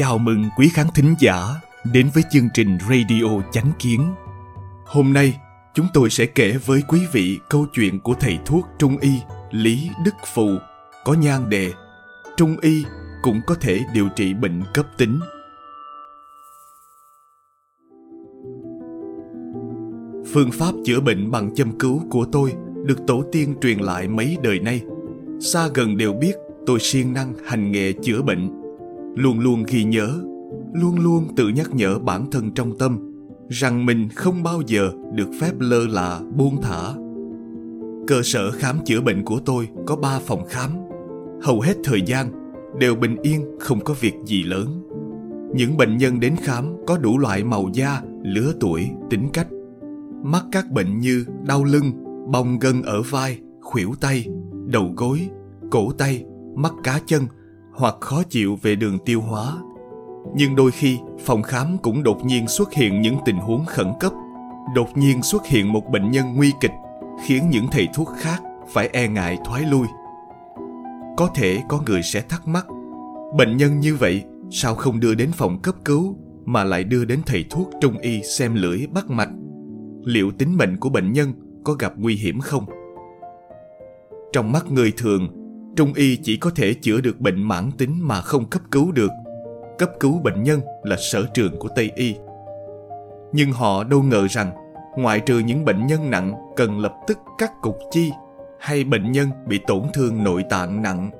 Chào mừng quý khán thính giả đến với chương trình Radio Chánh Kiến. Hôm nay, chúng tôi sẽ kể với quý vị câu chuyện của thầy thuốc Trung Y Lý Đức Phù có nhan đề Trung Y cũng có thể điều trị bệnh cấp tính. Phương pháp chữa bệnh bằng châm cứu của tôi được tổ tiên truyền lại mấy đời nay. Xa gần đều biết tôi siêng năng hành nghề chữa bệnh luôn luôn ghi nhớ, luôn luôn tự nhắc nhở bản thân trong tâm rằng mình không bao giờ được phép lơ là, buông thả. Cơ sở khám chữa bệnh của tôi có ba phòng khám. Hầu hết thời gian đều bình yên, không có việc gì lớn. Những bệnh nhân đến khám có đủ loại màu da, lứa tuổi, tính cách. Mắc các bệnh như đau lưng, bong gân ở vai, khuỷu tay, đầu gối, cổ tay, mắt cá chân hoặc khó chịu về đường tiêu hóa. Nhưng đôi khi phòng khám cũng đột nhiên xuất hiện những tình huống khẩn cấp, đột nhiên xuất hiện một bệnh nhân nguy kịch khiến những thầy thuốc khác phải e ngại thoái lui. Có thể có người sẽ thắc mắc, bệnh nhân như vậy sao không đưa đến phòng cấp cứu mà lại đưa đến thầy thuốc trung y xem lưỡi bắt mạch? Liệu tính mệnh của bệnh nhân có gặp nguy hiểm không? Trong mắt người thường, Trung y chỉ có thể chữa được bệnh mãn tính mà không cấp cứu được. Cấp cứu bệnh nhân là sở trường của Tây y. Nhưng họ đâu ngờ rằng, ngoại trừ những bệnh nhân nặng cần lập tức cắt cục chi, hay bệnh nhân bị tổn thương nội tạng nặng,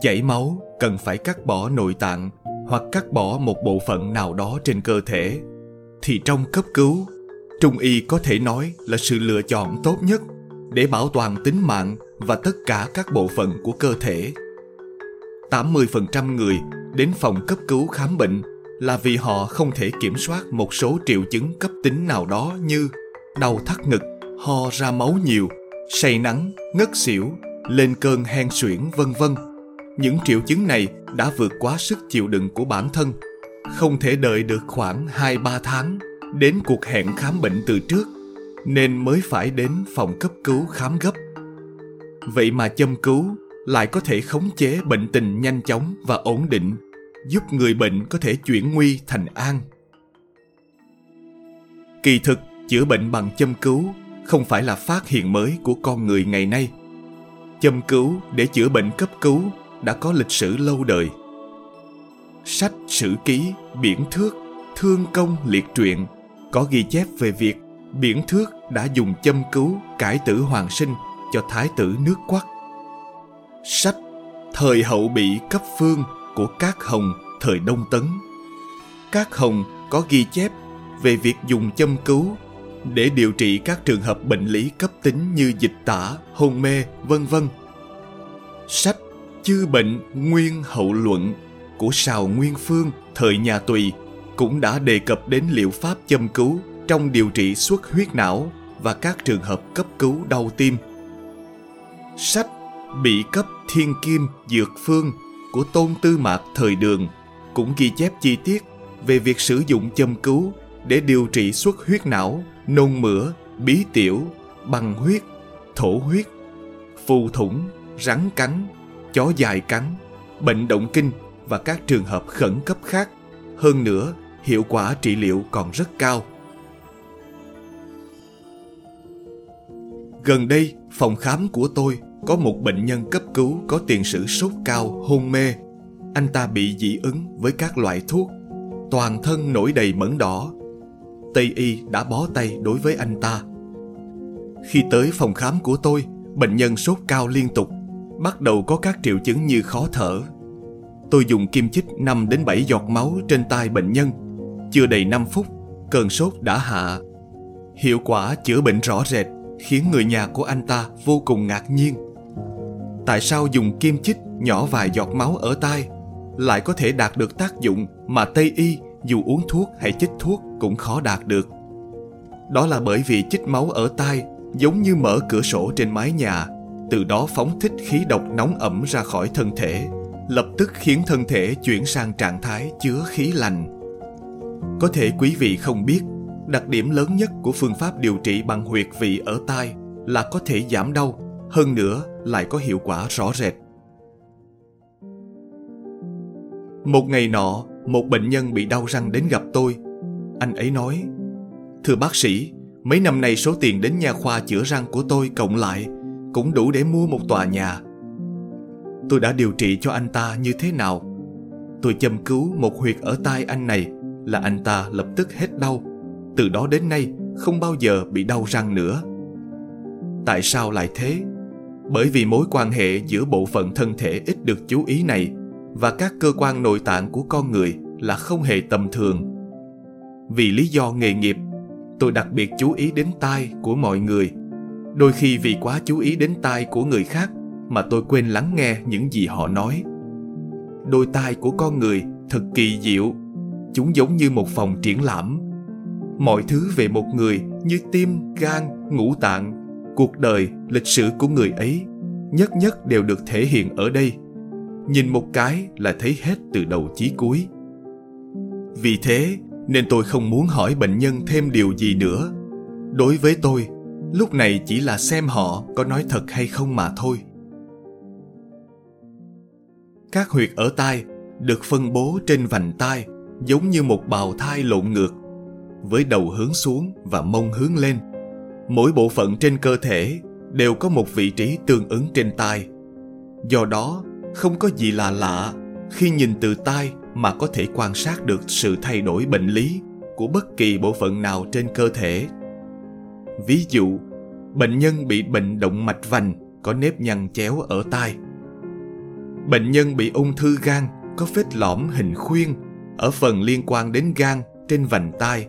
chảy máu cần phải cắt bỏ nội tạng hoặc cắt bỏ một bộ phận nào đó trên cơ thể, thì trong cấp cứu, Trung y có thể nói là sự lựa chọn tốt nhất để bảo toàn tính mạng và tất cả các bộ phận của cơ thể. 80% người đến phòng cấp cứu khám bệnh là vì họ không thể kiểm soát một số triệu chứng cấp tính nào đó như đau thắt ngực, ho ra máu nhiều, say nắng, ngất xỉu, lên cơn hen suyễn vân vân. Những triệu chứng này đã vượt quá sức chịu đựng của bản thân, không thể đợi được khoảng 2-3 tháng đến cuộc hẹn khám bệnh từ trước nên mới phải đến phòng cấp cứu khám gấp. Vậy mà châm cứu lại có thể khống chế bệnh tình nhanh chóng và ổn định, giúp người bệnh có thể chuyển nguy thành an. Kỳ thực, chữa bệnh bằng châm cứu không phải là phát hiện mới của con người ngày nay. Châm cứu để chữa bệnh cấp cứu đã có lịch sử lâu đời. Sách sử ký, biển thước, thương công liệt truyện có ghi chép về việc Biển Thước đã dùng châm cứu cải tử hoàng sinh cho thái tử nước quắc. Sách Thời hậu bị cấp phương của các hồng thời Đông Tấn. Các hồng có ghi chép về việc dùng châm cứu để điều trị các trường hợp bệnh lý cấp tính như dịch tả, hôn mê, vân vân. Sách Chư bệnh nguyên hậu luận của Sào Nguyên Phương thời nhà Tùy cũng đã đề cập đến liệu pháp châm cứu trong điều trị xuất huyết não và các trường hợp cấp cứu đau tim. Sách Bị cấp thiên kim dược phương của Tôn Tư Mạc thời đường cũng ghi chép chi tiết về việc sử dụng châm cứu để điều trị xuất huyết não, nôn mửa, bí tiểu, bằng huyết, thổ huyết, phù thủng, rắn cắn, chó dài cắn, bệnh động kinh và các trường hợp khẩn cấp khác. Hơn nữa, hiệu quả trị liệu còn rất cao. Gần đây, phòng khám của tôi có một bệnh nhân cấp cứu có tiền sử sốt cao, hôn mê. Anh ta bị dị ứng với các loại thuốc, toàn thân nổi đầy mẩn đỏ. Tây y đã bó tay đối với anh ta. Khi tới phòng khám của tôi, bệnh nhân sốt cao liên tục, bắt đầu có các triệu chứng như khó thở. Tôi dùng kim chích 5 đến 7 giọt máu trên tay bệnh nhân. Chưa đầy 5 phút, cơn sốt đã hạ. Hiệu quả chữa bệnh rõ rệt khiến người nhà của anh ta vô cùng ngạc nhiên. Tại sao dùng kim chích nhỏ vài giọt máu ở tai lại có thể đạt được tác dụng mà Tây y dù uống thuốc hay chích thuốc cũng khó đạt được? Đó là bởi vì chích máu ở tai giống như mở cửa sổ trên mái nhà, từ đó phóng thích khí độc nóng ẩm ra khỏi thân thể, lập tức khiến thân thể chuyển sang trạng thái chứa khí lành. Có thể quý vị không biết đặc điểm lớn nhất của phương pháp điều trị bằng huyệt vị ở tai là có thể giảm đau hơn nữa lại có hiệu quả rõ rệt một ngày nọ một bệnh nhân bị đau răng đến gặp tôi. Anh ấy nói, Thưa bác sĩ, mấy năm nay số tiền đến nha khoa chữa răng của tôi cộng lại cũng đủ để mua một tòa nhà. Tôi đã điều trị cho anh ta như thế nào? Tôi châm cứu một huyệt ở tai anh này là anh ta lập tức hết đau. Từ đó đến nay không bao giờ bị đau răng nữa. Tại sao lại thế? Bởi vì mối quan hệ giữa bộ phận thân thể ít được chú ý này và các cơ quan nội tạng của con người là không hề tầm thường. Vì lý do nghề nghiệp, tôi đặc biệt chú ý đến tai của mọi người. Đôi khi vì quá chú ý đến tai của người khác mà tôi quên lắng nghe những gì họ nói. Đôi tai của con người thật kỳ diệu. Chúng giống như một phòng triển lãm. Mọi thứ về một người như tim, gan, ngũ tạng, cuộc đời, lịch sử của người ấy nhất nhất đều được thể hiện ở đây. Nhìn một cái là thấy hết từ đầu chí cuối. Vì thế nên tôi không muốn hỏi bệnh nhân thêm điều gì nữa. Đối với tôi lúc này chỉ là xem họ có nói thật hay không mà thôi. Các huyệt ở tai được phân bố trên vành tai giống như một bào thai lộn ngược với đầu hướng xuống và mông hướng lên. Mỗi bộ phận trên cơ thể đều có một vị trí tương ứng trên tai. Do đó, không có gì là lạ khi nhìn từ tai mà có thể quan sát được sự thay đổi bệnh lý của bất kỳ bộ phận nào trên cơ thể. Ví dụ, bệnh nhân bị bệnh động mạch vành có nếp nhăn chéo ở tai. Bệnh nhân bị ung thư gan có vết lõm hình khuyên ở phần liên quan đến gan trên vành tai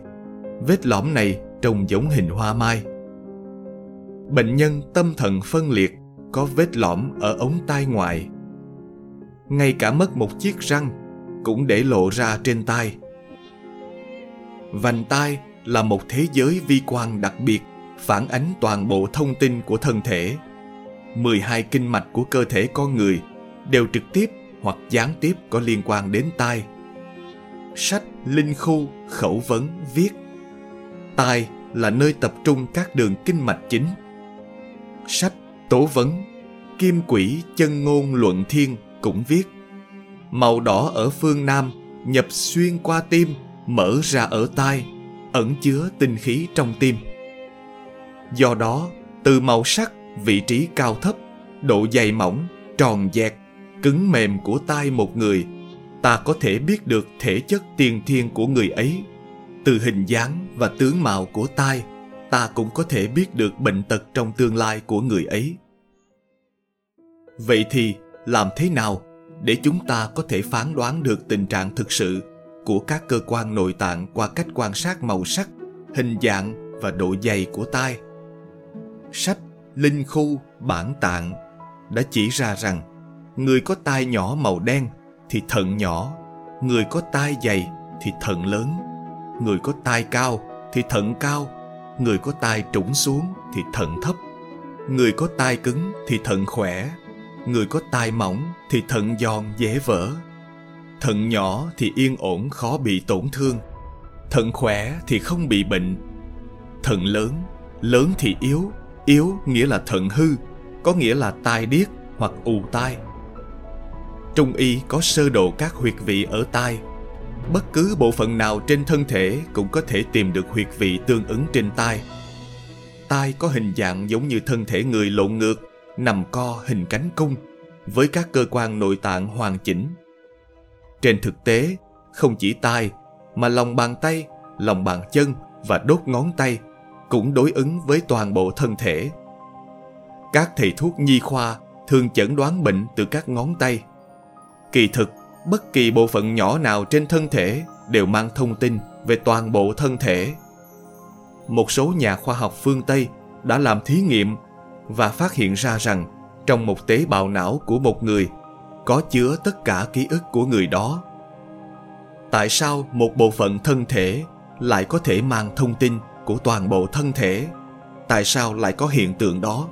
vết lõm này trông giống hình hoa mai. Bệnh nhân tâm thần phân liệt, có vết lõm ở ống tai ngoài. ngay cả mất một chiếc răng cũng để lộ ra trên tai. Vành tai là một thế giới vi quan đặc biệt, phản ánh toàn bộ thông tin của thân thể. 12 kinh mạch của cơ thể con người đều trực tiếp hoặc gián tiếp có liên quan đến tai. Sách, linh khu, khẩu vấn, viết tai là nơi tập trung các đường kinh mạch chính. Sách tố vấn, kim quỷ chân ngôn luận thiên cũng viết, màu đỏ ở phương nam nhập xuyên qua tim, mở ra ở tai, ẩn chứa tinh khí trong tim. Do đó, từ màu sắc, vị trí cao thấp, độ dày mỏng, tròn dẹt cứng mềm của tai một người, ta có thể biết được thể chất tiền thiên của người ấy từ hình dáng và tướng mạo của tai, ta cũng có thể biết được bệnh tật trong tương lai của người ấy. Vậy thì, làm thế nào để chúng ta có thể phán đoán được tình trạng thực sự của các cơ quan nội tạng qua cách quan sát màu sắc, hình dạng và độ dày của tai? Sách linh khu bản tạng đã chỉ ra rằng, người có tai nhỏ màu đen thì thận nhỏ, người có tai dày thì thận lớn người có tai cao thì thận cao, người có tai trũng xuống thì thận thấp. Người có tai cứng thì thận khỏe, người có tai mỏng thì thận giòn dễ vỡ. Thận nhỏ thì yên ổn khó bị tổn thương, thận khỏe thì không bị bệnh. Thận lớn lớn thì yếu yếu nghĩa là thận hư, có nghĩa là tai điếc hoặc ù tai. Trung y có sơ đồ các huyệt vị ở tai bất cứ bộ phận nào trên thân thể cũng có thể tìm được huyệt vị tương ứng trên tai. Tai có hình dạng giống như thân thể người lộn ngược, nằm co hình cánh cung với các cơ quan nội tạng hoàn chỉnh. Trên thực tế, không chỉ tai mà lòng bàn tay, lòng bàn chân và đốt ngón tay cũng đối ứng với toàn bộ thân thể. Các thầy thuốc nhi khoa thường chẩn đoán bệnh từ các ngón tay. Kỳ thực bất kỳ bộ phận nhỏ nào trên thân thể đều mang thông tin về toàn bộ thân thể. Một số nhà khoa học phương tây đã làm thí nghiệm và phát hiện ra rằng trong một tế bào não của một người có chứa tất cả ký ức của người đó. Tại sao một bộ phận thân thể lại có thể mang thông tin của toàn bộ thân thể? Tại sao lại có hiện tượng đó?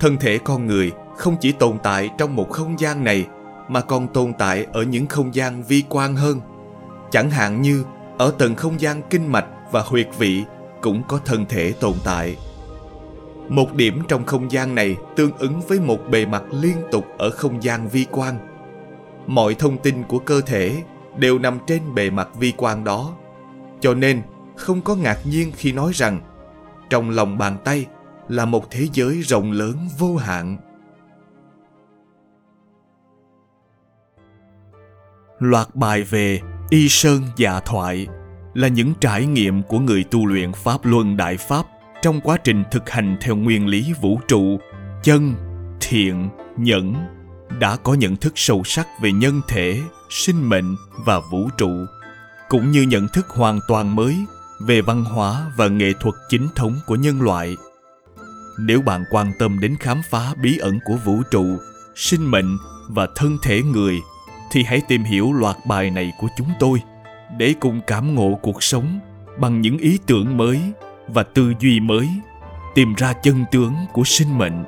Thân thể con người không chỉ tồn tại trong một không gian này mà còn tồn tại ở những không gian vi quan hơn. Chẳng hạn như, ở tầng không gian kinh mạch và huyệt vị cũng có thân thể tồn tại. Một điểm trong không gian này tương ứng với một bề mặt liên tục ở không gian vi quan. Mọi thông tin của cơ thể đều nằm trên bề mặt vi quan đó. Cho nên, không có ngạc nhiên khi nói rằng, trong lòng bàn tay là một thế giới rộng lớn vô hạn. Loạt bài về y sơn dạ thoại là những trải nghiệm của người tu luyện pháp luân đại pháp trong quá trình thực hành theo nguyên lý vũ trụ, chân, thiện, nhẫn, đã có nhận thức sâu sắc về nhân thể, sinh mệnh và vũ trụ, cũng như nhận thức hoàn toàn mới về văn hóa và nghệ thuật chính thống của nhân loại. Nếu bạn quan tâm đến khám phá bí ẩn của vũ trụ, sinh mệnh và thân thể người thì hãy tìm hiểu loạt bài này của chúng tôi để cùng cảm ngộ cuộc sống bằng những ý tưởng mới và tư duy mới, tìm ra chân tướng của sinh mệnh.